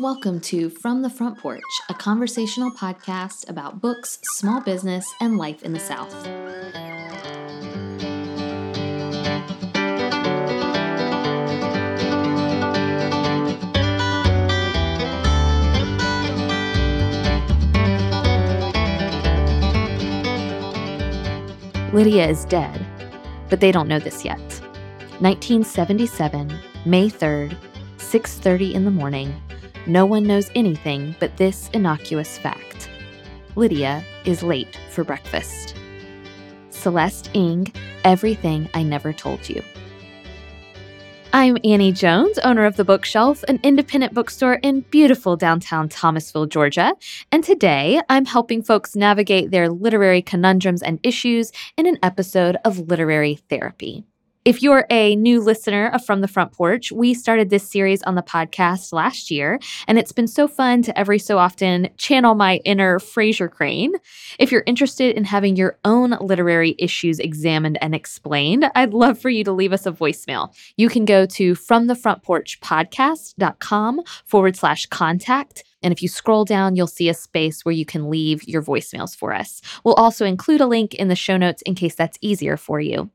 Welcome to From the Front Porch, a conversational podcast about books, small business, and life in the South. Lydia is dead, but they don't know this yet. 1977, May 3rd, 6:30 in the morning. No one knows anything but this innocuous fact. Lydia is late for breakfast. Celeste Ng, Everything I Never Told You. I'm Annie Jones, owner of The Bookshelf, an independent bookstore in beautiful downtown Thomasville, Georgia. And today I'm helping folks navigate their literary conundrums and issues in an episode of Literary Therapy. If you're a new listener of From the Front Porch, we started this series on the podcast last year, and it's been so fun to every so often channel my inner Frasier Crane. If you're interested in having your own literary issues examined and explained, I'd love for you to leave us a voicemail. You can go to fromthefrontporchpodcast.com forward slash contact. And if you scroll down, you'll see a space where you can leave your voicemails for us. We'll also include a link in the show notes in case that's easier for you.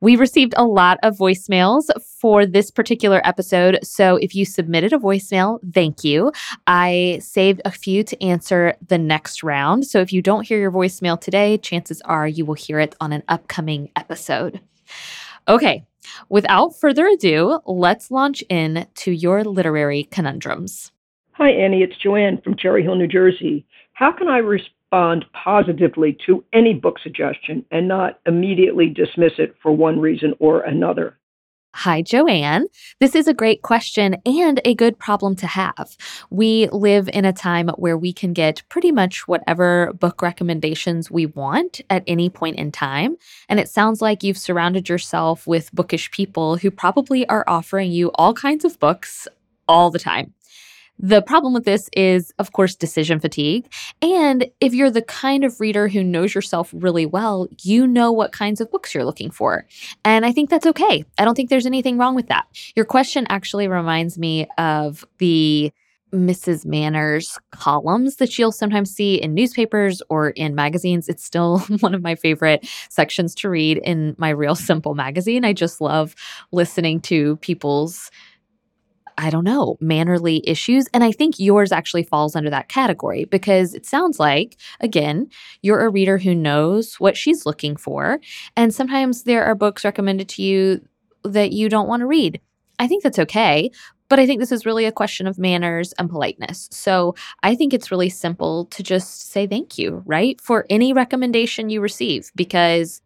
We received a lot of voicemails for this particular episode. So if you submitted a voicemail, thank you. I saved a few to answer the next round. So if you don't hear your voicemail today, chances are you will hear it on an upcoming episode. Okay, without further ado, let's launch in to your literary conundrums. Hi, Annie. It's Joanne from Cherry Hill, New Jersey. How can I respond positively to any book suggestion and not immediately dismiss it for one reason or another? Hi, Joanne. This is a great question and a good problem to have. We live in a time where we can get pretty much whatever book recommendations we want at any point in time. And it sounds like you've surrounded yourself with bookish people who probably are offering you all kinds of books all the time. The problem with this is, of course, decision fatigue. And if you're the kind of reader who knows yourself really well, you know what kinds of books you're looking for. And I think that's okay. I don't think there's anything wrong with that. Your question actually reminds me of the Mrs. Manners columns that you'll sometimes see in newspapers or in magazines. It's still one of my favorite sections to read in my Real Simple magazine. I just love listening to people's I don't know, mannerly issues. And I think yours actually falls under that category because it sounds like, again, you're a reader who knows what she's looking for. And sometimes there are books recommended to you that you don't want to read. I think that's okay. But I think this is really a question of manners and politeness. So I think it's really simple to just say thank you, right? For any recommendation you receive, because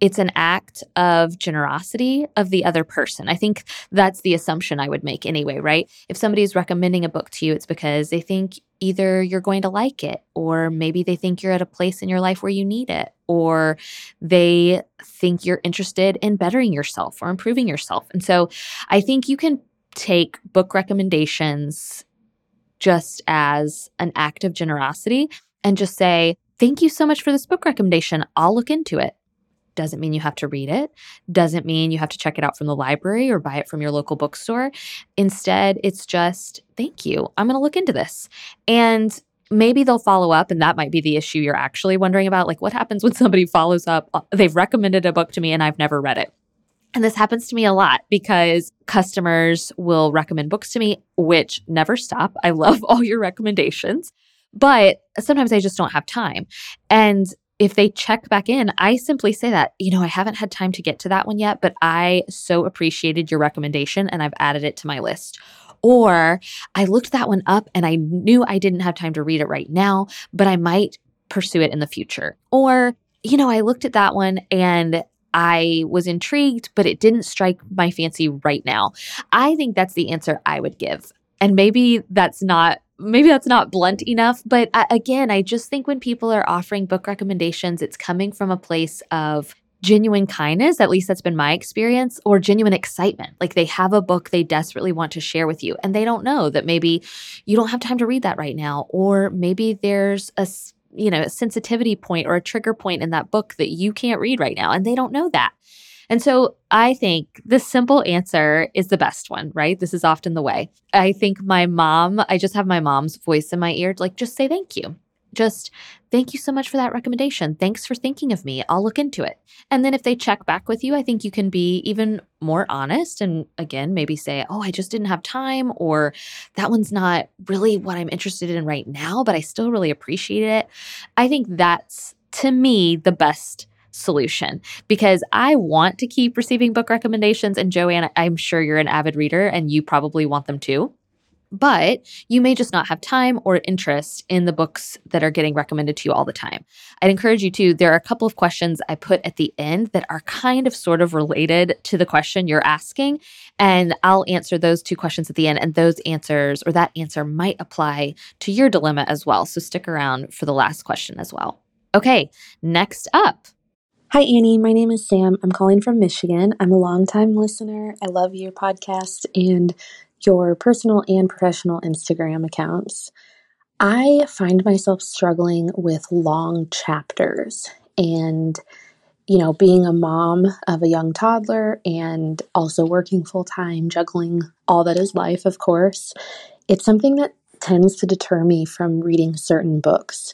it's an act of generosity of the other person. I think that's the assumption I would make anyway, right? If somebody's recommending a book to you, it's because they think either you're going to like it, or maybe they think you're at a place in your life where you need it, or they think you're interested in bettering yourself or improving yourself. And so I think you can take book recommendations just as an act of generosity and just say, Thank you so much for this book recommendation. I'll look into it doesn't mean you have to read it, doesn't mean you have to check it out from the library or buy it from your local bookstore. Instead, it's just, thank you. I'm going to look into this. And maybe they'll follow up and that might be the issue you're actually wondering about like what happens when somebody follows up uh, they've recommended a book to me and I've never read it and this happens to me a lot because customers will recommend books to me which never stop I love all your recommendations but sometimes I just don't have time and if they check back in, I simply say that, you know, I haven't had time to get to that one yet, but I so appreciated your recommendation and I've added it to my list. Or I looked that one up and I knew I didn't have time to read it right now, but I might pursue it in the future. Or, you know, I looked at that one and I was intrigued, but it didn't strike my fancy right now. I think that's the answer I would give. And maybe that's not maybe that's not blunt enough, but I, again, I just think when people are offering book recommendations, it's coming from a place of genuine kindness, at least that's been my experience, or genuine excitement. Like they have a book they desperately want to share with you, and they don't know that maybe you don't have time to read that right now, or maybe there's a you know a sensitivity point or a trigger point in that book that you can't read right now, and they don't know that. And so I think the simple answer is the best one, right? This is often the way. I think my mom, I just have my mom's voice in my ear, like, just say thank you. Just thank you so much for that recommendation. Thanks for thinking of me. I'll look into it. And then if they check back with you, I think you can be even more honest and again, maybe say, oh, I just didn't have time, or that one's not really what I'm interested in right now, but I still really appreciate it. I think that's to me the best solution because I want to keep receiving book recommendations. And Joanne, I'm sure you're an avid reader and you probably want them too. But you may just not have time or interest in the books that are getting recommended to you all the time. I'd encourage you to. There are a couple of questions I put at the end that are kind of sort of related to the question you're asking. And I'll answer those two questions at the end. And those answers or that answer might apply to your dilemma as well. So stick around for the last question as well. Okay, next up. Hi, Annie. My name is Sam. I'm calling from Michigan. I'm a longtime listener. I love your podcast and your personal and professional Instagram accounts. I find myself struggling with long chapters and you know, being a mom of a young toddler and also working full time, juggling all that is life, of course, it's something that tends to deter me from reading certain books.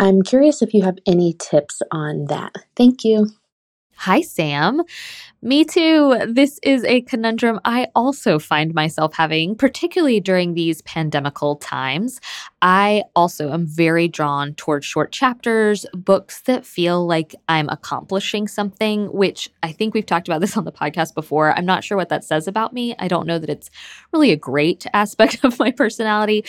I'm curious if you have any tips on that. Thank you. Hi, Sam. Me too. This is a conundrum I also find myself having, particularly during these pandemical times. I also am very drawn towards short chapters, books that feel like I'm accomplishing something, which I think we've talked about this on the podcast before. I'm not sure what that says about me. I don't know that it's really a great aspect of my personality.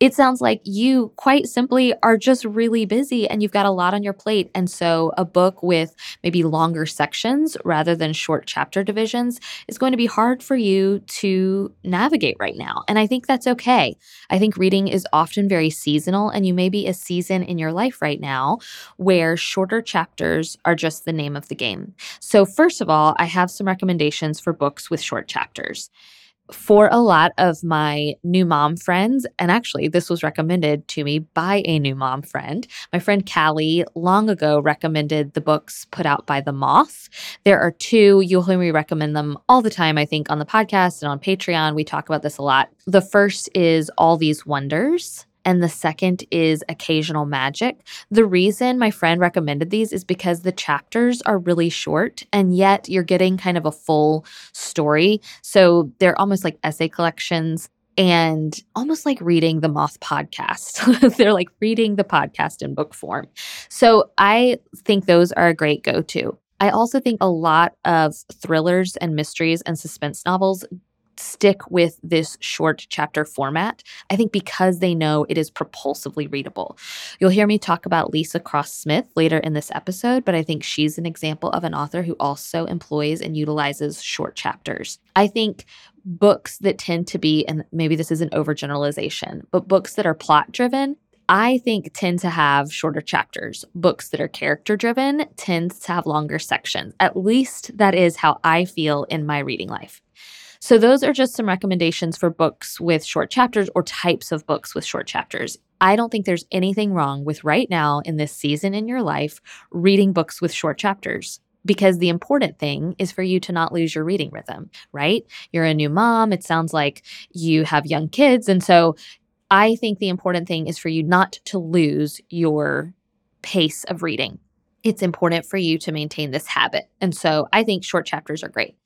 It sounds like you, quite simply, are just really busy and you've got a lot on your plate. And so a book with maybe longer sections rather than short chapter divisions is going to be hard for you to navigate right now. And I think that's okay. I think reading is often very seasonal, and you may be a season in your life right now where shorter chapters are just the name of the game. So, first of all, I have some recommendations for books with short chapters for a lot of my new mom friends, and actually, this was recommended to me by a new mom friend. My friend Callie long ago recommended the books put out by The Moth. There are two, you'll hear me recommend them all the time, I think, on the podcast and on Patreon. We talk about this a lot. The first is All These Wonders and the second is Occasional Magic. The reason my friend recommended these is because the chapters are really short and yet you're getting kind of a full story. So they're almost like essay collections and almost like reading the Moth podcast. they're like reading the podcast in book form. So I think those are a great go to. I also think a lot of thrillers and mysteries and suspense novels stick with this short chapter format, I think because they know it is propulsively readable. You'll hear me talk about Leesa Cross-Smith later in this episode, but I think she's an example of an author who also employs and utilizes short chapters. I think books that tend to be, and maybe this is an overgeneralization, but books that are plot driven I think tend to have shorter chapters. Books that are character driven tend to have longer sections. At least that is how I feel in my reading life. So, those are just some recommendations for books with short chapters or types of books with short chapters. I don't think there's anything wrong with right now in this season in your life reading books with short chapters because the important thing is for you to not lose your reading rhythm, right? You're a new mom. It sounds like you have young kids. And so I think the important thing is for you not to lose your pace of reading. It's important for you to maintain this habit. And so I think short chapters are great.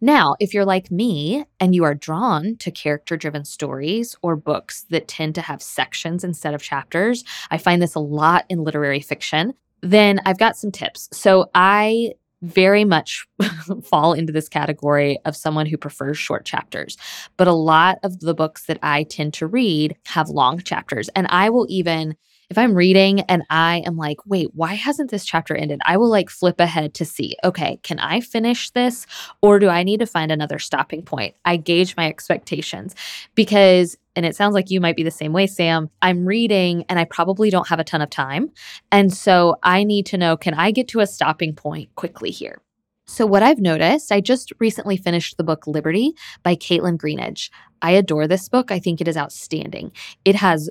Now, if you're like me and you are drawn to character driven stories or books that tend to have sections instead of chapters, I find this a lot in literary fiction, then I've got some tips. So I very much fall into this category of someone who prefers short chapters. But a lot of the books that I tend to read have long chapters. And I will even if I'm reading and I am like, wait, why hasn't this chapter ended? I will like flip ahead to see, okay, can I finish this or do I need to find another stopping point? I gauge my expectations because, and it sounds like you might be the same way, Sam. I'm reading and I probably don't have a ton of time. And so I need to know, can I get to a stopping point quickly here? So, what I've noticed, I just recently finished the book Libertie by Kaitlyn Greenidge. I adore this book. I think it is outstanding. It has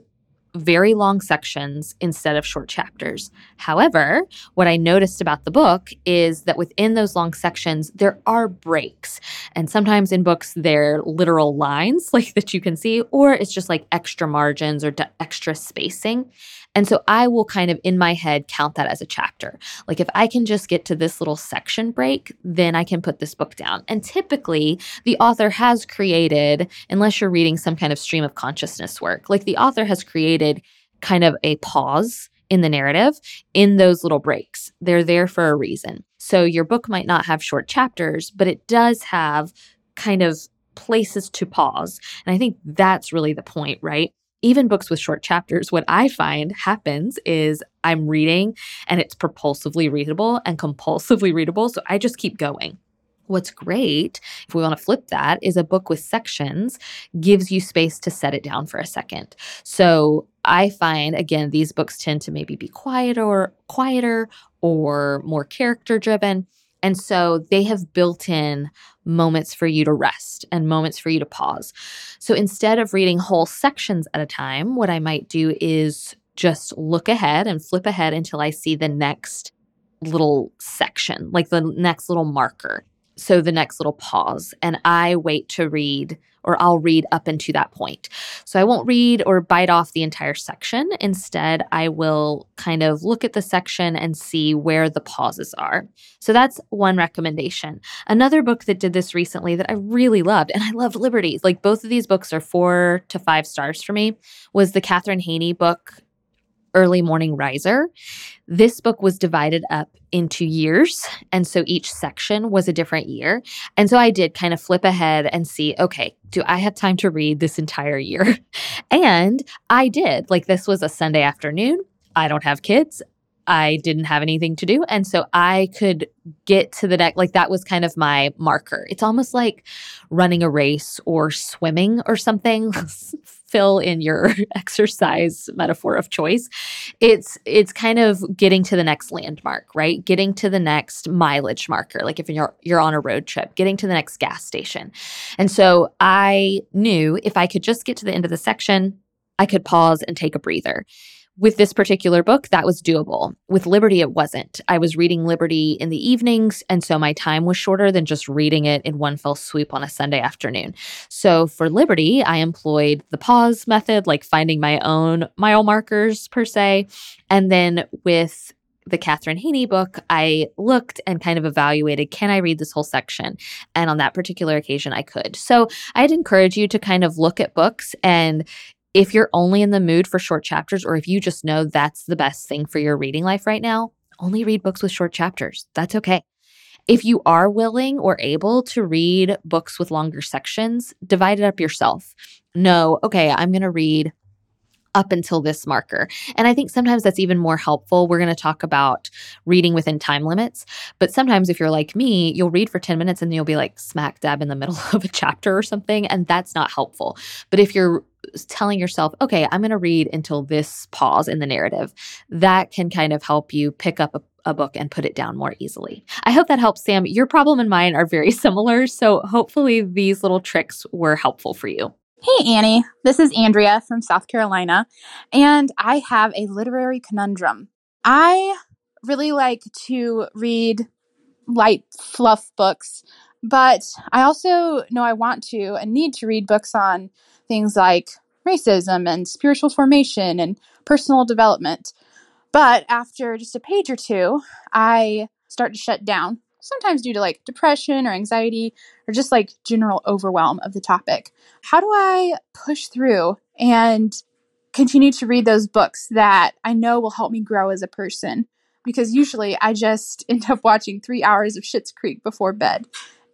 very long sections instead of short chapters. However, what I noticed about the book is that within those long sections, there are breaks. And sometimes in books, they're literal lines like that you can see, or it's just like extra margins or extra spacing. And so I will kind of in my head count that as a chapter. Like if I can just get to this little section break, then I can put this book down. And typically, the author has created, unless you're reading some kind of stream of consciousness work, like the author has created kind of a pause in the narrative in those little breaks. They're there for a reason. So your book might not have short chapters, but it does have kind of places to pause. And I think that's really the point, right? Even books with short chapters, what I find happens is I'm reading and it's propulsively readable and compulsively readable. So I just keep going. What's great, if we want to flip that, is a book with sections gives you space to set it down for a second. So I find again these books tend to maybe be quieter quieter or more character driven. And so they have built in moments for you to rest and moments for you to pause. So instead of reading whole sections at a time, what I might do is just look ahead and flip ahead until I see the next little section, like the next little marker. So the next little pause. And I wait to read or I'll read up into that point. So I won't read or bite off the entire section. Instead, I will kind of look at the section and see where the pauses are. So that's one recommendation. Another book that did this recently that I really loved, and I loved Liberties, like both of these books are four to five stars for me, was the Katherine Heiny book, Early Morning Riser. This book was divided up into years. And so each section was a different year. And so I did kind of flip ahead and see okay, do I have time to read this entire year? and I did. Like this was a Sunday afternoon. I don't have kids. I didn't have anything to do. And so I could get to the next, like that was kind of my marker. It's almost like running a race or swimming or something. Fill in your exercise metaphor of choice. It's it's kind of getting to the next landmark, right? Getting to the next mileage marker. Like if you're you're on a road trip, getting to the next gas station. And so I knew if I could just get to the end of the section, I could pause and take a breather with this particular book, that was doable. With Libertie, it wasn't. I was reading Libertie in the evenings, and so my time was shorter than just reading it in one fell swoop on a Sunday afternoon. So for Libertie, I employed the pause method, like finding my own mile markers per se. And then with the Katherine Heiny book, I looked and kind of evaluated can I read this whole section? And on that particular occasion, I could. So I'd encourage you to kind of look at books and if you're only in the mood for short chapters, or if you just know that's the best thing for your reading life right now, only read books with short chapters. That's okay. If you are willing or able to read books with longer sections, divide it up yourself. No, okay, I'm going to read up until this marker. And I think sometimes that's even more helpful. We're going to talk about reading within time limits. But sometimes if you're like me, you'll read for 10 minutes and you'll be like smack dab in the middle of a chapter or something. And that's not helpful. But if you're telling yourself, okay, I'm going to read until this pause in the narrative, that can kind of help you pick up a a book and put it down more easily. I hope that helps, Sam. Your problem and mine are very similar. So hopefully these little tricks were helpful for you. Hey, Annie. This is Andrea from South Carolina, and I have a literary conundrum. I really like to read light fluff books, but I also know I want to and need to read books on things like racism and spiritual formation and personal development. But after just a page or two, I start to shut down, sometimes due to like depression or anxiety or just like general overwhelm of the topic. How do I push through and continue to read those books that I know will help me grow as a person? Because usually I just end up watching three hours of Schitt's Creek before bed.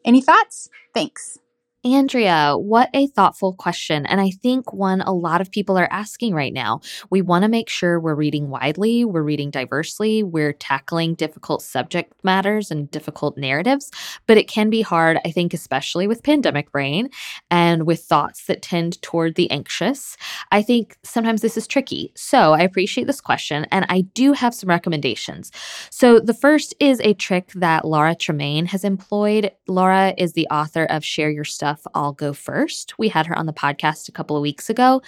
Any thoughts? Thanks. Andrea, what a thoughtful question. And I think one a lot of people are asking right now. We want to make sure we're reading widely, we're reading diversely, we're tackling difficult subject matters and difficult narratives. But it can be hard, I think, especially with pandemic brain and with thoughts that tend toward the anxious. I think sometimes this is tricky. So I appreciate this question. And I do have some recommendations. So the first is a trick that Laura Tremaine has employed. Laura is the author of Share Your Stuff stuff, I'll go first. We had her on the podcast a couple of weeks ago,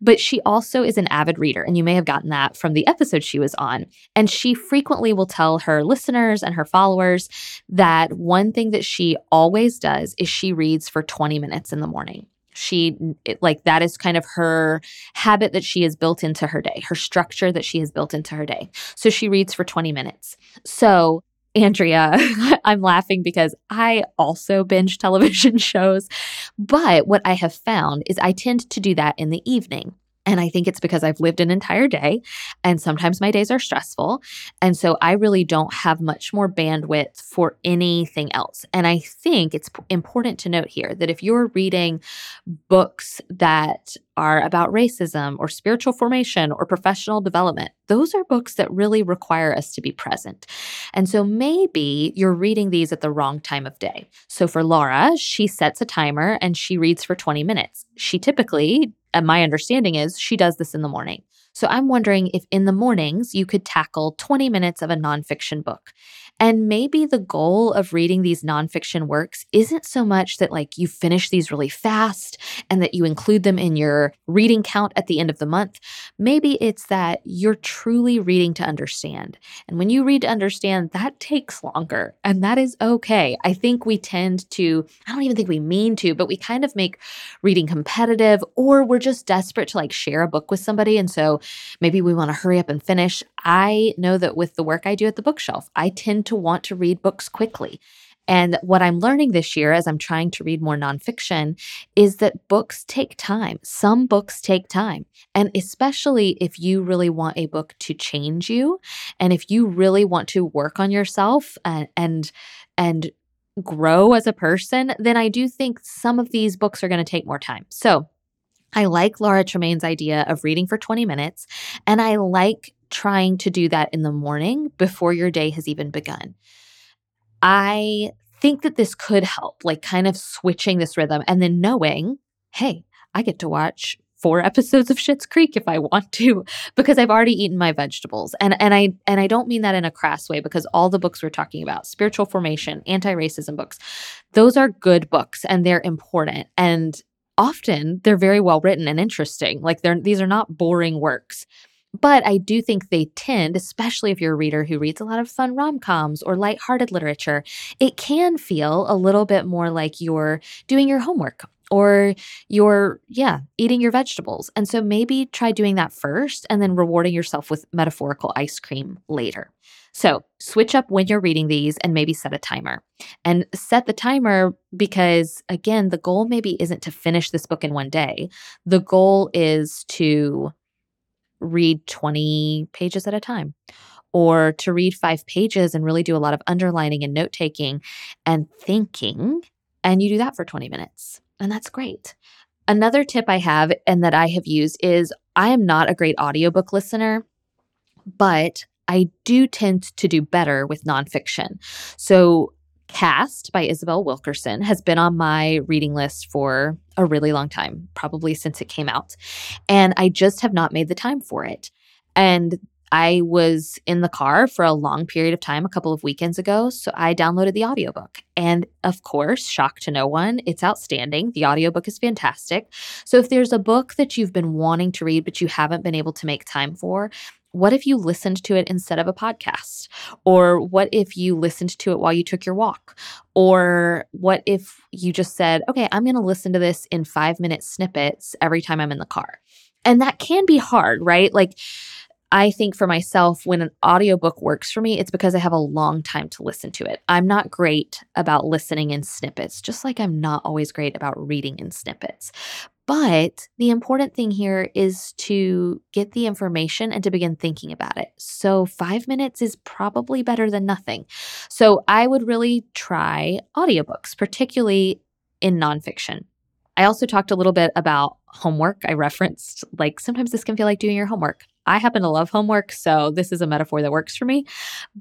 but she also is an avid reader. And you may have gotten that from the episode she was on. And she frequently will tell her listeners and her followers that one thing that she always does is she reads for 20 minutes in the morning she it, like that is kind of her habit that she has built into her day her structure that she has built into her day so she reads for 20 minutes so Andrea, I'm laughing because I also binge television shows. But what I have found is I tend to do that in the evening. And I think it's because I've lived an entire day and sometimes my days are stressful. And so I really don't have much more bandwidth for anything else. And I think it's important to note here that if you're reading books that are about racism or spiritual formation or professional development, those are books that really require us to be present. And so maybe you're reading these at the wrong time of day. So for Laura, she sets a timer and she reads for 20 minutes. She typically and my understanding is she does this in the morning. So I'm wondering if in the mornings you could tackle 20 minutes of a nonfiction book. And maybe the goal of reading these nonfiction works isn't so much that like you finish these really fast and that you include them in your reading count at the end of the month. Maybe it's that you're truly reading to understand. And when you read to understand, that takes longer and that is okay. I think we tend to, I don't even think we mean to, but we kind of make reading competitive or we're just desperate to like share a book with somebody. And so maybe we want to hurry up and finish. I know that with the work I do at the bookshelf, I tend to want to read books quickly. And what I'm learning this year as I'm trying to read more nonfiction is that books take time. Some books take time. And especially if you really want a book to change you and if you really want to work on yourself and, and, and grow as a person, then I do think some of these books are going to take more time. So I like Laura Tremaine's idea of reading for 20 minutes, and I like trying to do that in the morning before your day has even begun. I think that this could help, like kind of switching this rhythm and then knowing, hey, I get to watch four episodes of Schitt's Creek if I want to because I've already eaten my vegetables. And and I and I don't mean that in a crass way because all the books we're talking about, spiritual formation, anti-racism books, those are good books and they're important. And often they're very well written and interesting. Like they're these are not boring works. But I do think they tend, especially if you're a reader who reads a lot of fun rom coms or lighthearted literature, it can feel a little bit more like you're doing your homework or you're, yeah, eating your vegetables. And so maybe try doing that first and then rewarding yourself with metaphorical ice cream later. So switch up when you're reading these and maybe set a timer. And set the timer because, again, the goal maybe isn't to finish this book in one day. The goal is to read 20 pages at a time or to read five pages and really do a lot of underlining and note taking and thinking. And you do that for 20 minutes. And that's great. Another tip I have and that I have used is I am not a great audiobook listener, but I do tend to do better with nonfiction. So, Caste by Isabel Wilkerson has been on my reading list for a really long time, probably since it came out. And I just have not made the time for it. And I was in the car for a long period of time a couple of weekends ago, so I downloaded the audiobook. And of course, shock to no one, it's outstanding. The audiobook is fantastic. So if there's a book that you've been wanting to read but you haven't been able to make time for, what if you listened to it instead of a podcast? Or what if you listened to it while you took your walk? Or what if you just said, okay, I'm going to listen to this in five minute snippets every time I'm in the car? And that can be hard, right? Like, I think for myself, when an audiobook works for me, it's because I have a long time to listen to it. I'm not great about listening in snippets, just like I'm not always great about reading in snippets. But the important thing here is to get the information and to begin thinking about it. So, five minutes is probably better than nothing. So, I would really try audiobooks, particularly in nonfiction. I also talked a little bit about homework. I referenced like sometimes this can feel like doing your homework. I happen to love homework, so this is a metaphor that works for me.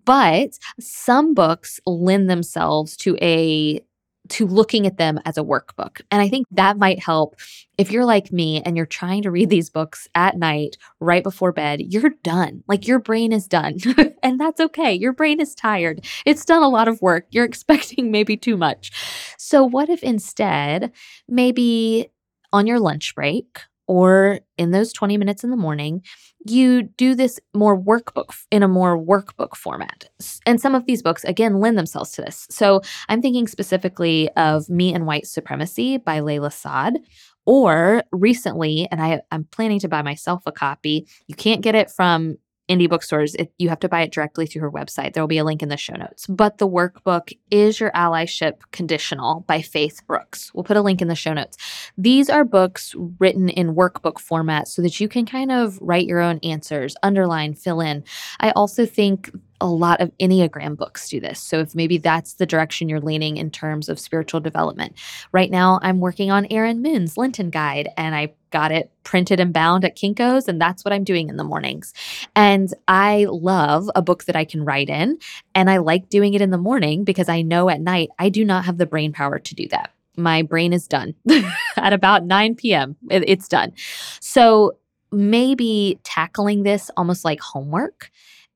But some books lend themselves to a to looking at them as a workbook. And I think that might help if you're like me and you're trying to read these books at night, right before bed, you're done. Like your brain is done. and that's okay. Your brain is tired. It's done a lot of work. You're expecting maybe too much. So, what if instead, maybe on your lunch break or in those 20 minutes in the morning, you do this more workbook in a more workbook format. And some of these books, again, lend themselves to this. So I'm thinking specifically of Me and White Supremacy by Layla Saad. Or recently, and I, I'm planning to buy myself a copy. You can't get it from indie bookstores, it, you have to buy it directly through her website. There will be a link in the show notes. But the workbook is Your Allyship Conditional by Faith Brooks. We'll put a link in the show notes. These are books written in workbook format so that you can kind of write your own answers, underline, fill in. I also think a lot of Enneagram books do this. So, if maybe that's the direction you're leaning in terms of spiritual development. Right now, I'm working on Erin Moon's Lenten Guide, and I got it printed and bound at Kinko's, and that's what I'm doing in the mornings. And I love a book that I can write in, and I like doing it in the morning because I know at night I do not have the brain power to do that. My brain is done at about 9 p.m. It's done. So, maybe tackling this almost like homework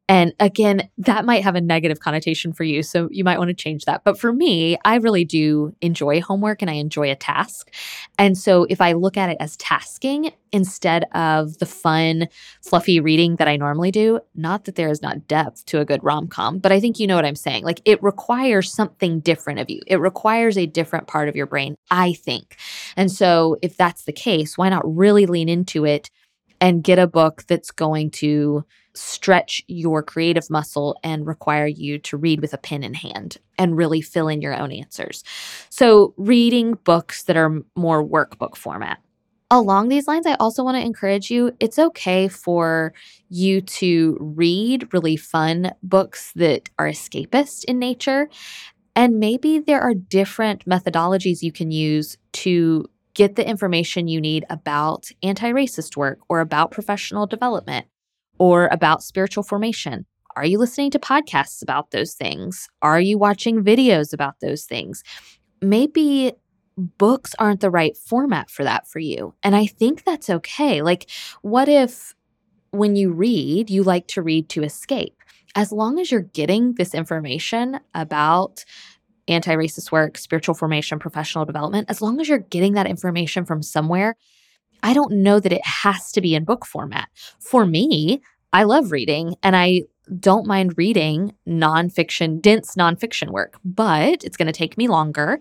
and again, that might have a negative connotation for you. So you might want to change that. But for me, I really do enjoy homework and I enjoy a task. And so if I look at it as tasking instead of the fun, fluffy reading that I normally do, not that there is not depth to a good rom com, but I think you know what I'm saying. Like it requires something different of you, it requires a different part of your brain, I think. And so if that's the case, why not really lean into it and get a book that's going to stretch your creative muscle and require you to read with a pen in hand and really fill in your own answers. So, reading books that are more workbook format. Along these lines, I also want to encourage you it's okay for you to read really fun books that are escapist in nature. And maybe there are different methodologies you can use to get the information you need about anti racist work or about professional development or about spiritual formation? Are you listening to podcasts about those things? Are you watching videos about those things? Maybe books aren't the right format for that for you. And I think that's okay. Like, what if when you read, you like to read to escape? As long as you're getting this information about anti racist work, spiritual formation, professional development, as long as you're getting that information from somewhere, I don't know that it has to be in book format. For me, I love reading and I don't mind reading nonfiction, dense nonfiction work, but it's going to take me longer.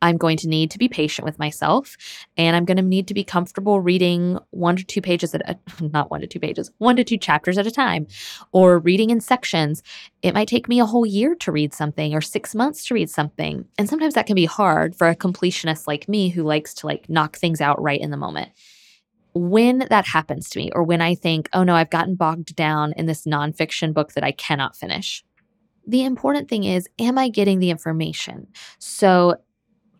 I'm going to need to be patient with myself and I'm going to need to be comfortable reading one to two pages at a, not one to two pages, one to two chapters at a time or reading in sections. It might take me a whole year to read something or 6 months to read something. And sometimes that can be hard for a completionist like me who likes to like knock things out right in the moment when that happens to me, or when I think, oh no, I've gotten bogged down in this nonfiction book that I cannot finish, the important thing is, am I getting the information? So,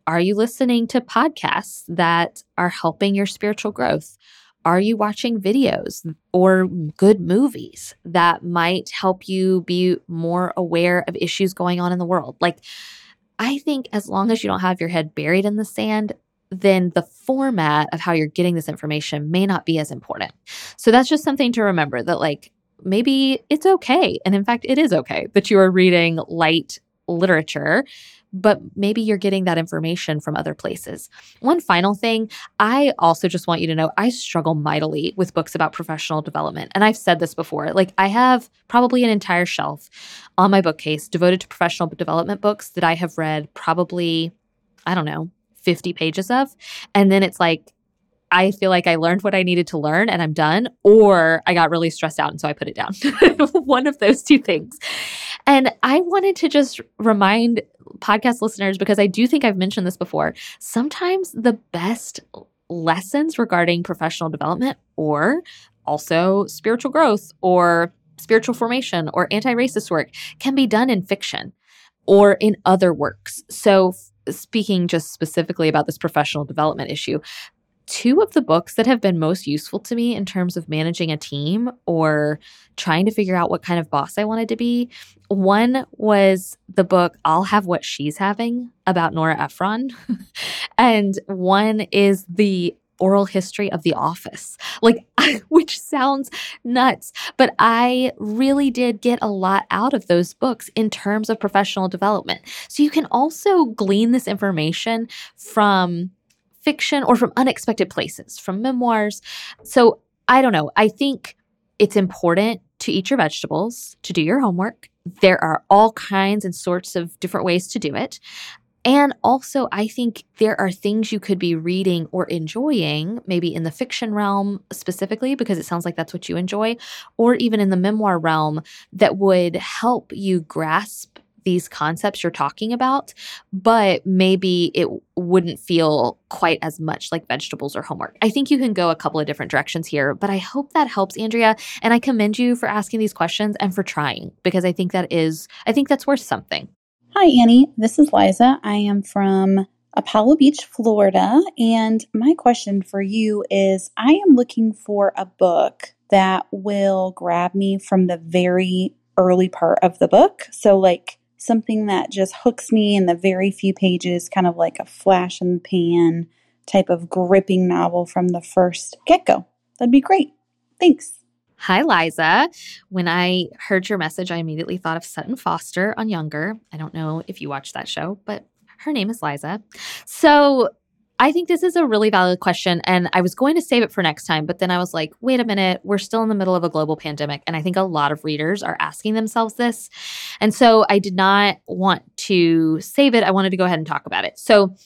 are you listening to podcasts that are helping your spiritual growth? Are you watching videos or good movies that might help you be more aware of issues going on in the world? Like, I think as long as you don't have your head buried in the sand, then the format of how you're getting this information may not be as important. So that's just something to remember that, like, maybe it's okay. And in fact, it is okay that you are reading light literature, but maybe you're getting that information from other places. One final thing, I also just want you to know I struggle mightily with books about professional development. And I've said this before. Like, I have probably an entire shelf on my bookcase devoted to professional development books that I have read probably, I don't know, 50 pages of. And then it's like, I feel like I learned what I needed to learn and I'm done, or I got really stressed out and so I put it down. One of those two things. And I wanted to just remind podcast listeners, because I do think I've mentioned this before, sometimes the best lessons regarding professional development or also spiritual growth or spiritual formation or anti racist work can be done in fiction or in other works. So, speaking just specifically about this professional development issue, two of the books that have been most useful to me in terms of managing a team or trying to figure out what kind of boss I wanted to be. One was the book I'll Have What She's Having about Nora Ephron. and one is the oral history of The Office, like, which sounds nuts. But I really did get a lot out of those books in terms of professional development. So you can also glean this information from fiction or from unexpected places, from memoirs. So I don't know. I think it's important to eat your vegetables, to do your homework. There are all kinds and sorts of different ways to do it. And also, I think there are things you could be reading or enjoying, maybe in the fiction realm specifically, because it sounds like that's what you enjoy, or even in the memoir realm that would help you grasp these concepts you're talking about, but maybe it wouldn't feel quite as much like vegetables or homework. I think you can go a couple of different directions here, but I hope that helps, Andrea. And I commend you for asking these questions and for trying because I think that is, I think that's worth something. Hi, Annie. This is Liza. I am from Apollo Beach, Florida. And my question for you is I am looking for a book that will grab me from the very early part of the book. So, like, something that just hooks me in the very few pages, kind of like a flash in the pan type of gripping novel from the first get go. That'd be great. Thanks. Hi, Liza. When I heard your message, I immediately thought of Sutton Foster on Younger. I don't know if you watched that show, but her name is Liza. So I think this is a really valid question. And I was going to save it for next time, but then I was like, wait a minute, we're still in the middle of a global pandemic. And I think a lot of readers are asking themselves this. And so I did not want to save it. I wanted to go ahead and talk about it. So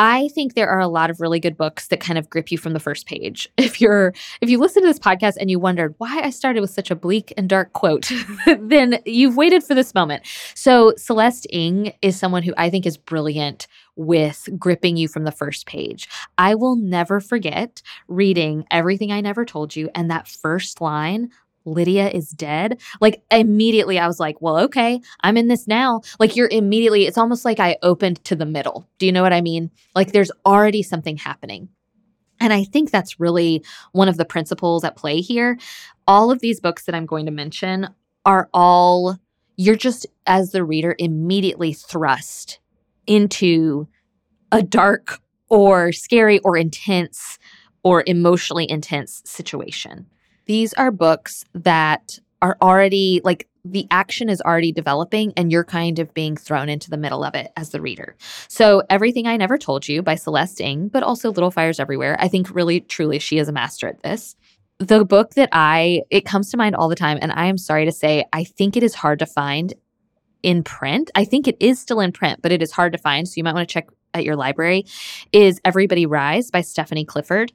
I think there are a lot of really good books that kind of grip you from the first page. If you're if you listen to this podcast and you wondered why I started with such a bleak and dark quote, then you've waited for this moment. So Celeste Ng is someone who I think is brilliant with gripping you from the first page. I will never forget reading Everything I Never Told You and that first line Lydia is dead. Like immediately I was like, well, okay, I'm in this now. Like you're immediately, it's almost like I opened to the middle. Do you know what I mean? Like there's already something happening. And I think that's really one of the principles at play here. All of these books that I'm going to mention are all, you're just, as the reader, immediately thrust into a dark or scary or intense or emotionally intense situation. These are books that are already like the action is already developing and you're kind of being thrown into the middle of it as the reader. So, Everything I Never Told You by Celeste Ng, but also Little Fires Everywhere. I think really, truly, she is a master at this. The book that I, it comes to mind all the time, and I am sorry to say, I think it is hard to find in print. I think it is still in print, but it is hard to find. So, you might want to check at your library, is Everybody Rise by Stephanie Clifford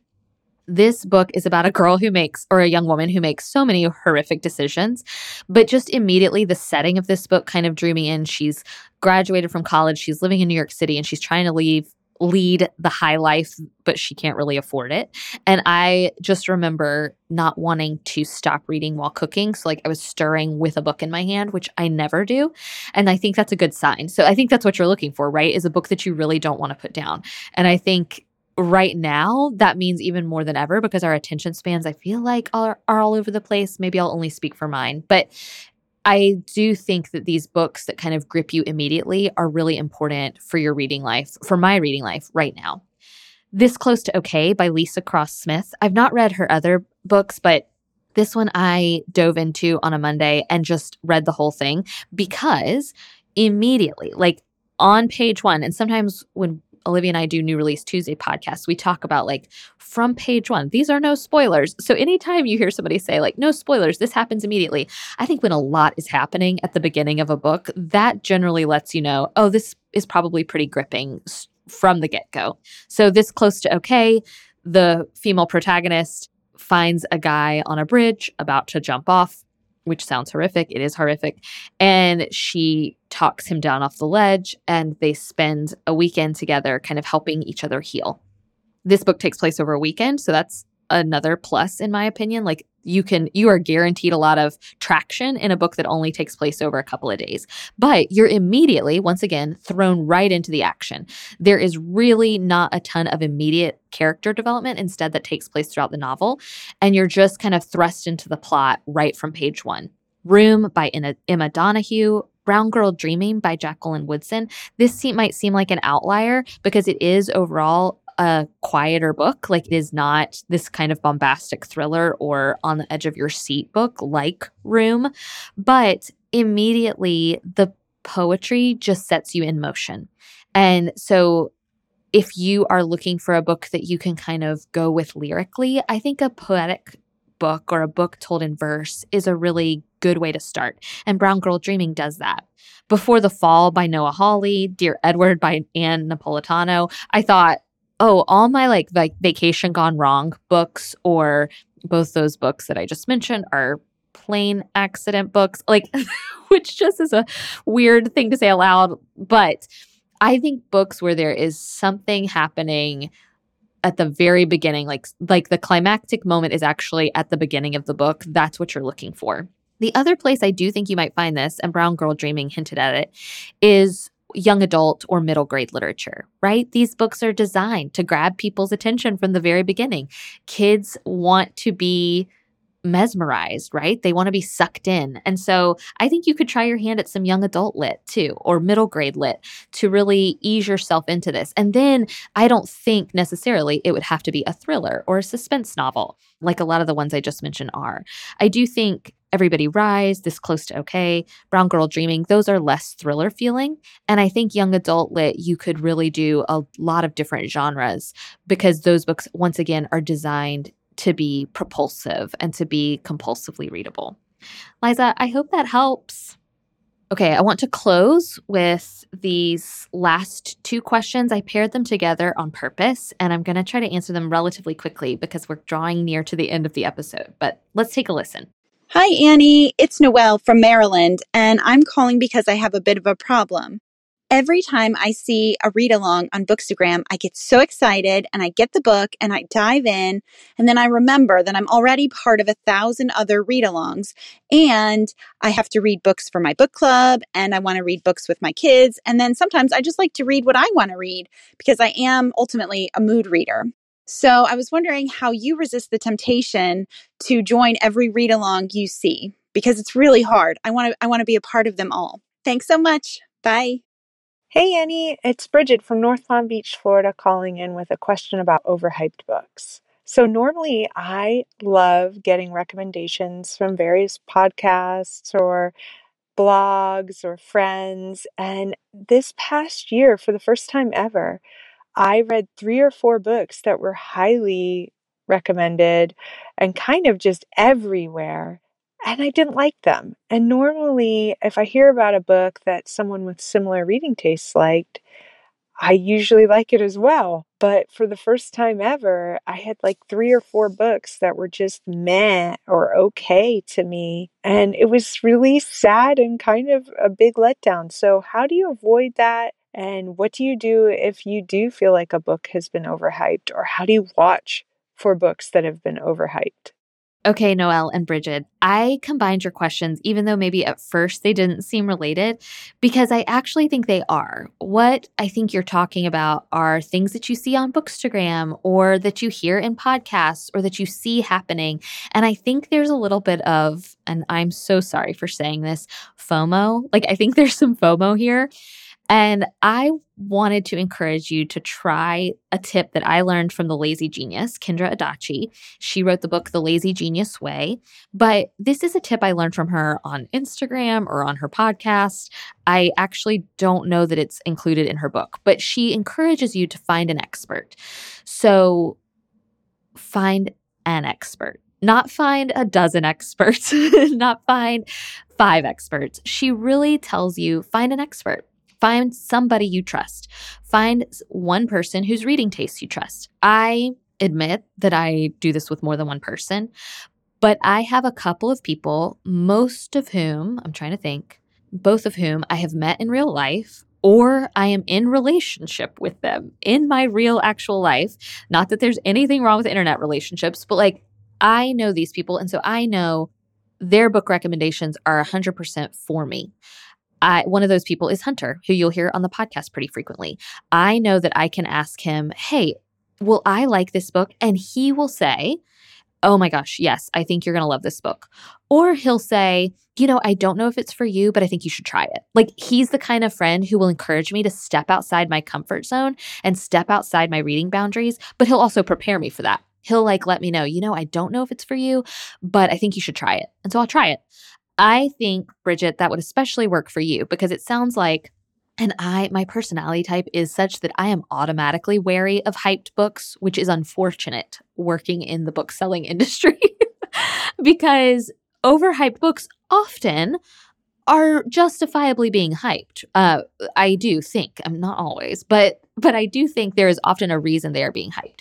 this book is about a girl who makes, or a young woman who makes so many horrific decisions. But just immediately, the setting of this book kind of drew me in. She's graduated from college, she's living in New York City, and she's trying to leave lead the high life, but she can't really afford it. And I just remember not wanting to stop reading while cooking. So, like, I was stirring with a book in my hand, which I never do. And I think that's a good sign. So, I think that's what you're looking for, right? Is a book that you really don't want to put down. And I think right now that means even more than ever because our attention spans i feel like are, are all over the place. Maybe i'll only speak for mine but i do think that these books that kind of grip you immediately are really important for your reading life for my reading life right now. This close to okay by Leesa Cross-Smith. I've not read her other books but this one i dove into on a monday and just read the whole thing because immediately like on page one and sometimes when Olivia and I do New Release Tuesday podcasts, we talk about like from page one, these are no spoilers. So anytime you hear somebody say, like, no spoilers, this happens immediately, I think when a lot is happening at the beginning of a book, that generally lets you know, oh, this is probably pretty gripping from the get go. So this close to okay, the female protagonist finds a guy on a bridge about to jump off which sounds horrific. It is horrific. And she talks him down off the ledge, and they spend a weekend together, kind of helping each other heal. This book takes place over a weekend. So that's another plus, in my opinion. Like you can you are guaranteed a lot of traction in a book that only takes place over a couple of days. But you're immediately once again thrown right into the action. There is really not a ton of immediate character development instead that takes place throughout the novel and you're just kind of thrust into the plot right from page 1 room by emma donoghue Brown Girl Dreaming by Jacqueline Woodson. This might seem like an outlier because it is overall a quieter book. Like it is not this kind of bombastic thriller or on the edge of your seat book like Room, but immediately the poetry just sets you in motion. And so if you are looking for a book that you can kind of go with lyrically, I think a poetic book or a book told in verse is a really good way to start. And Brown Girl Dreaming does that. Before the Fall by Noah Hawley, Dear Edward by Ann Napolitano, I thought oh, all my like like vacation gone wrong books or both those books that I just mentioned are plane accident books, like which just is a weird thing to say aloud, but I think books where there is something happening at the very beginning like like the climactic moment is actually at the beginning of the book, that's what you're looking for. The other place I do think you might find this, and Brown Girl Dreaming hinted at it, is young adult or middle grade literature, right? These books are designed to grab people's attention from the very beginning. Kids want to be mesmerized, right? They want to be sucked in. And so I think you could try your hand at some young adult lit too, or middle grade lit to really ease yourself into this. And then I don't think necessarily it would have to be a thriller or a suspense novel, like a lot of the ones I just mentioned are. I do think Everybody Rise, This Close to Okay, Brown Girl Dreaming, those are less thriller feeling. And I think young adult lit, you could really do a lot of different genres because those books, once again, are designed to be propulsive and to be compulsively readable. Liza, I hope that helps. Okay, I want to close with these last two questions. I paired them together on purpose, and I'm going to try to answer them relatively quickly because we're drawing near to the end of the episode. But let's take a listen. Hi, Annie. It's Noelle from Maryland, and I'm calling because I have a bit of a problem. Every time I see a read along on Bookstagram, I get so excited and I get the book and I dive in. And then I remember that I'm already part of a thousand other read alongs and I have to read books for my book club and I want to read books with my kids. And then sometimes I just like to read what I want to read because I am ultimately a mood reader. So I was wondering how you resist the temptation to join every read along you see because it's really hard. I want to I want to be a part of them all. Thanks so much. Bye. Hey Annie, it's Bridget from North Palm Beach, Florida calling in with a question about overhyped books. So normally I love getting recommendations from various podcasts or blogs or friends and this past year for the first time ever I read three or four books that were highly recommended and kind of just everywhere. And I didn't like them. And normally, if I hear about a book that someone with similar reading tastes liked, I usually like it as well. But for the first time ever, I had like three or four books that were just meh or okay to me. And it was really sad and kind of a big letdown. So, how do you avoid that? And what do you do if you do feel like a book has been overhyped? Or how do you watch for books that have been overhyped? Okay, Noelle and Bridget, I combined your questions, even though maybe at first they didn't seem related, because I actually think they are. What I think you're talking about are things that you see on Bookstagram or that you hear in podcasts or that you see happening. And I think there's a little bit of, and I'm so sorry for saying this, FOMO. Like, I think there's some FOMO here and I wanted to encourage you to try a tip that I learned from the lazy genius, Kendra Adachi. She wrote the book, The Lazy Genius Way. But this is a tip I learned from her on Instagram or on her podcast. I actually don't know that it's included in her book, but she encourages you to find an expert. So find an expert not find a dozen experts, not find five experts. She really tells you find an expert. Find somebody you trust. Find one person whose reading tastes you trust. I admit that I do this with more than one person, but I have a couple of people, most of whom, I'm trying to think, both of whom I have met in real life or I am in relationship with them in my real actual life. Not that there's anything wrong with internet relationships, but like I know these people. And so I know their book recommendations are 100% for me. I, one of those people is Hunter, who you'll hear on the podcast pretty frequently. I know that I can ask him, Hey, will I like this book? And he will say, Oh my gosh, yes, I think you're going to love this book. Or he'll say, You know, I don't know if it's for you, but I think you should try it. Like he's the kind of friend who will encourage me to step outside my comfort zone and step outside my reading boundaries, but he'll also prepare me for that. He'll like let me know, you know, I don't know if it's for you, but I think you should try it. And so I'll try it. I think, Bridget, that would especially work for you because it sounds like and I, my personality type is such that I am automatically wary of hyped books, which is unfortunate working in the book selling industry because overhyped books often are justifiably being hyped. Uh, I do think, I'm not always, but but I do think there is often a reason they are being hyped.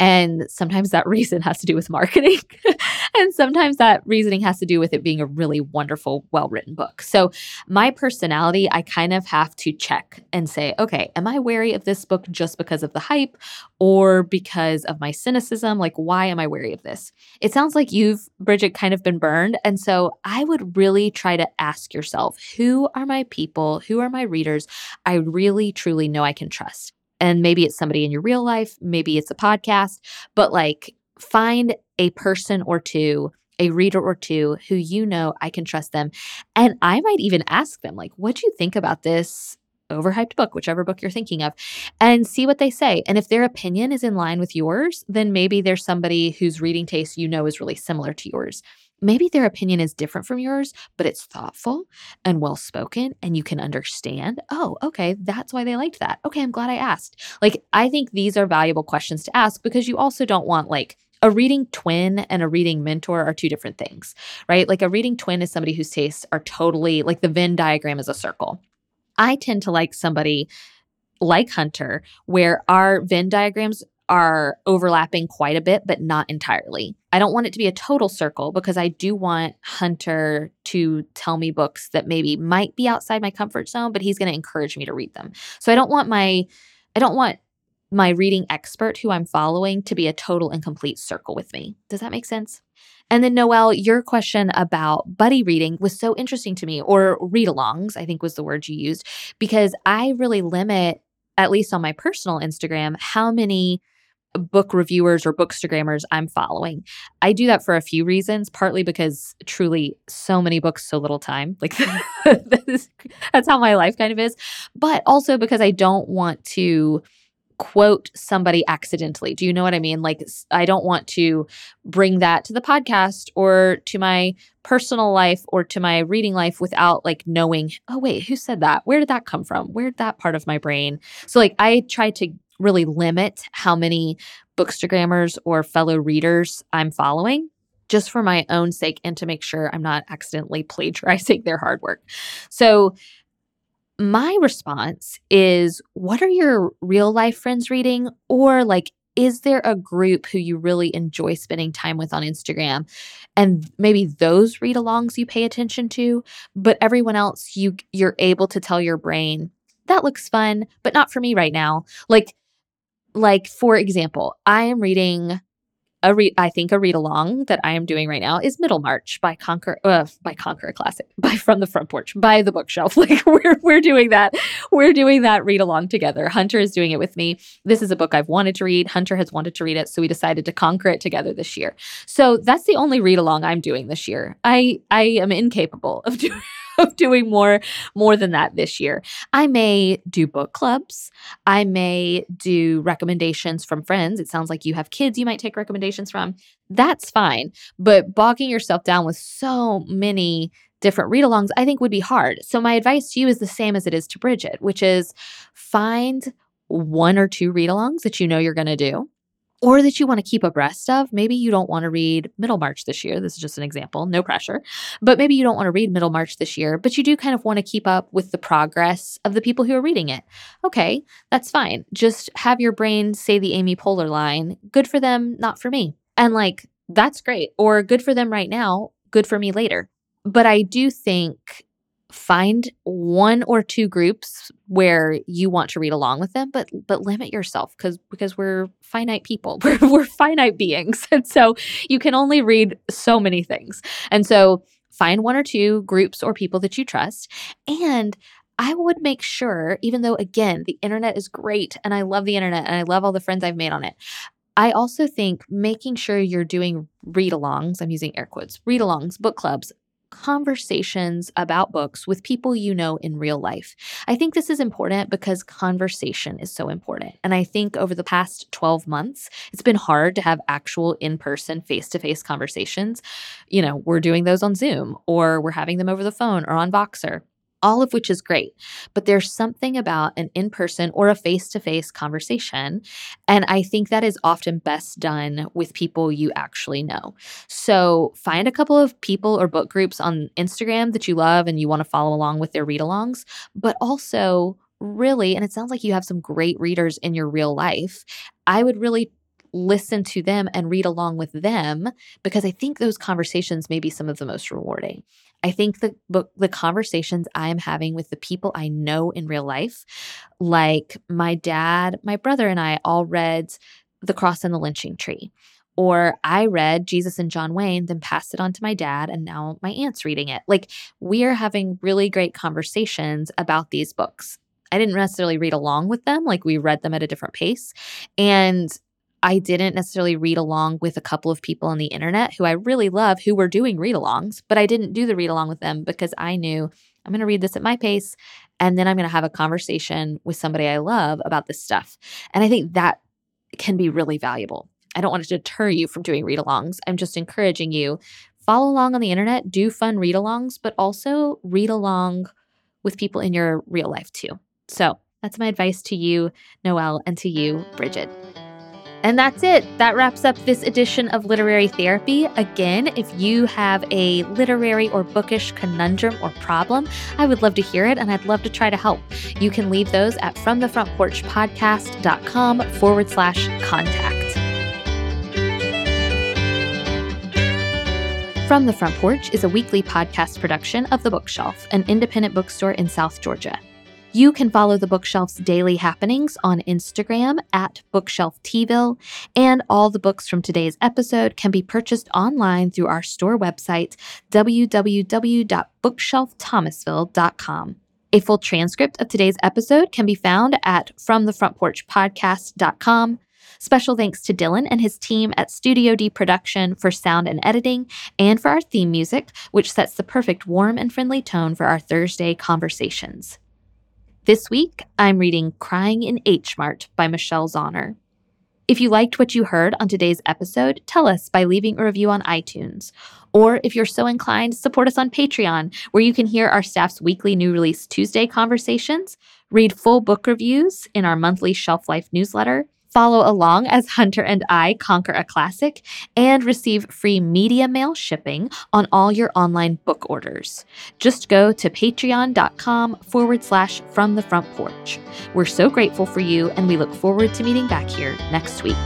And sometimes that reason has to do with marketing. and sometimes that reasoning has to do with it being a really wonderful, well written book. So, my personality, I kind of have to check and say, okay, am I wary of this book just because of the hype or because of my cynicism? Like, why am I wary of this? It sounds like you've, Bridget, kind of been burned. And so, I would really try to ask yourself who are my people? Who are my readers? I really, truly know I can trust and maybe it's somebody in your real life, maybe it's a podcast, but like find a person or two, a reader or two who you know I can trust them. And I might even ask them, like, what do you think about this overhyped book, whichever book you're thinking of, and see what they say. And if their opinion is in line with yours, then maybe there's somebody whose reading taste you know is really similar to yours maybe their opinion is different from yours, but it's thoughtful and well spoken and you can understand. Oh, okay, that's why they liked that. Okay, I'm glad I asked. Like, I think these are valuable questions to ask because you also don't want like a reading twin and a reading mentor are two different things, right? Like, a reading twin is somebody whose tastes are totally like the Venn diagram is a circle. I tend to like somebody like Hunter, where our Venn diagrams are overlapping quite a bit, but not entirely. I don't want it to be a total circle because I do want Hunter to tell me books that maybe might be outside my comfort zone, but he's going to encourage me to read them. So I don't want my I don't want my reading expert who I'm following to be a total and complete circle with me. Does that make sense? And then, Noelle, your question about buddy reading was so interesting to me, or read alongs, I think was the word you used, because I really limit, at least on my personal Instagram, how many book reviewers or bookstagrammers I'm following. I do that for a few reasons, partly because truly so many books, so little time. Like that's how my life kind of is, but also because I don't want to quote somebody accidentally. Do you know what I mean? Like I don't want to bring that to the podcast or to my personal life or to my reading life without like knowing, oh wait, who said that? Where did that come from? Where did that part of my brain? So like I try to really limit how many bookstagrammers or fellow readers I'm following just for my own sake and to make sure I'm not accidentally plagiarizing their hard work. So, my response is what are your real life friends reading? Or, like, is there a group who you really enjoy spending time with on Instagram? And maybe those read alongs you pay attention to, but everyone else you you're able to tell your brain that looks fun, but not for me right now. Like like for example, I am reading a read I think a read along that I am doing right now is Middlemarch by Conquer uh, by Conquer Classic by From the Front Porch by the bookshelf. Like we're we're doing that. We're doing that read along together. Hunter is doing it with me. This is a book I've wanted to read. Hunter has wanted to read it, so we decided to conquer it together this year. So that's the only read along I'm doing this year. I I am incapable of doing of doing more more than that this year. I may do book clubs. I may do recommendations from friends. It sounds like you have kids you might take recommendations from. That's fine. But bogging yourself down with so many different read alongs, I think would be hard. So, my advice to you is the same as it is to Bridget, which is find one or two read alongs that you know you're going to do or that you want to keep abreast of. Maybe you don't want to read Middlemarch this year. This is just an example, no pressure. But maybe you don't want to read Middlemarch this year, but you do kind of want to keep up with the progress of the people who are reading it. Okay, that's fine. Just have your brain say the Amy Poehler line good for them, not for me. And like, that's great. Or good for them right now, good for me later. But I do think find one or two groups where you want to read along with them but but limit yourself because because we're finite people. We're, we're finite beings. And so you can only read so many things. And so find one or two groups or people that you trust. And I would make sure, even though again, the internet is great and I love the internet and I love all the friends I've made on it. I also think making sure you're doing read alongs, I'm using air quotes, read alongs, book clubs, conversations about books with people you know in real life. I think this is important because conversation is so important. And I think over the past 12 months, it's been hard to have actual in person, face to face conversations. You know, we're doing those on Zoom or we're having them over the phone or on Voxer all of which is great. But there's something about an in person or a face to face conversation. And I think that is often best done with people you actually know. So find a couple of people or book groups on Instagram that you love and you want to follow along with their read alongs, but also really, and it sounds like you have some great readers in your real life. I would really listen to them and read along with them because I think those conversations may be some of the most rewarding. I think the book, the conversations I'm having with the people I know in real life, like my dad, my brother, and I all read The Cross and the Lynching Tree. Or I read Jesus and John Wayne, then passed it on to my dad, and now my aunt's reading it. Like we are having really great conversations about these books. I didn't necessarily read along with them, like we read them at a different pace. And I didn't necessarily read along with a couple of people on the internet who I really love who were doing read alongs, but I didn't do the read along with them because I knew I'm going to read this at my pace and then I'm going to have a conversation with somebody I love about this stuff. And I think that can be really valuable. I don't want to deter you from doing read alongs. I'm just encouraging you follow along on the internet, do fun read alongs, but also read along with people in your real life too. So, that's my advice to you, Noelle, and to you, Bridget. And that's it. That wraps up this edition of Literary Therapy. Again, if you have a literary or bookish conundrum or problem, I would love to hear it and I'd love to try to help. You can leave those at fromthefrontporchpodcast.com forward slash contact. From the Front Porch is a weekly podcast production of The Bookshelf, an independent bookstore in South Georgia. You can follow the bookshelf's daily happenings on Instagram at bookshelfteville, and all the books from today's episode can be purchased online through our store website, www.bookshelfthomasville.com. A full transcript of today's episode can be found at fromthefrontporchpodcast.com. Special thanks to Dylan and his team at Studio D Production for sound and editing, and for our theme music, which sets the perfect warm and friendly tone for our Thursday conversations. This week, I'm reading Crying in H Mart by Michelle Zauner. If you liked what you heard on today's episode, tell us by leaving a review on iTunes. Or if you're so inclined, support us on Patreon, where you can hear our staff's weekly new release Tuesday conversations, read full book reviews in our monthly Shelf Life newsletter, Follow along as Hunter and I conquer a classic and receive free media mail shipping on all your online book orders. Just go to patreon.com forward slash from the front porch. We're so grateful for you and we look forward to meeting back here next week.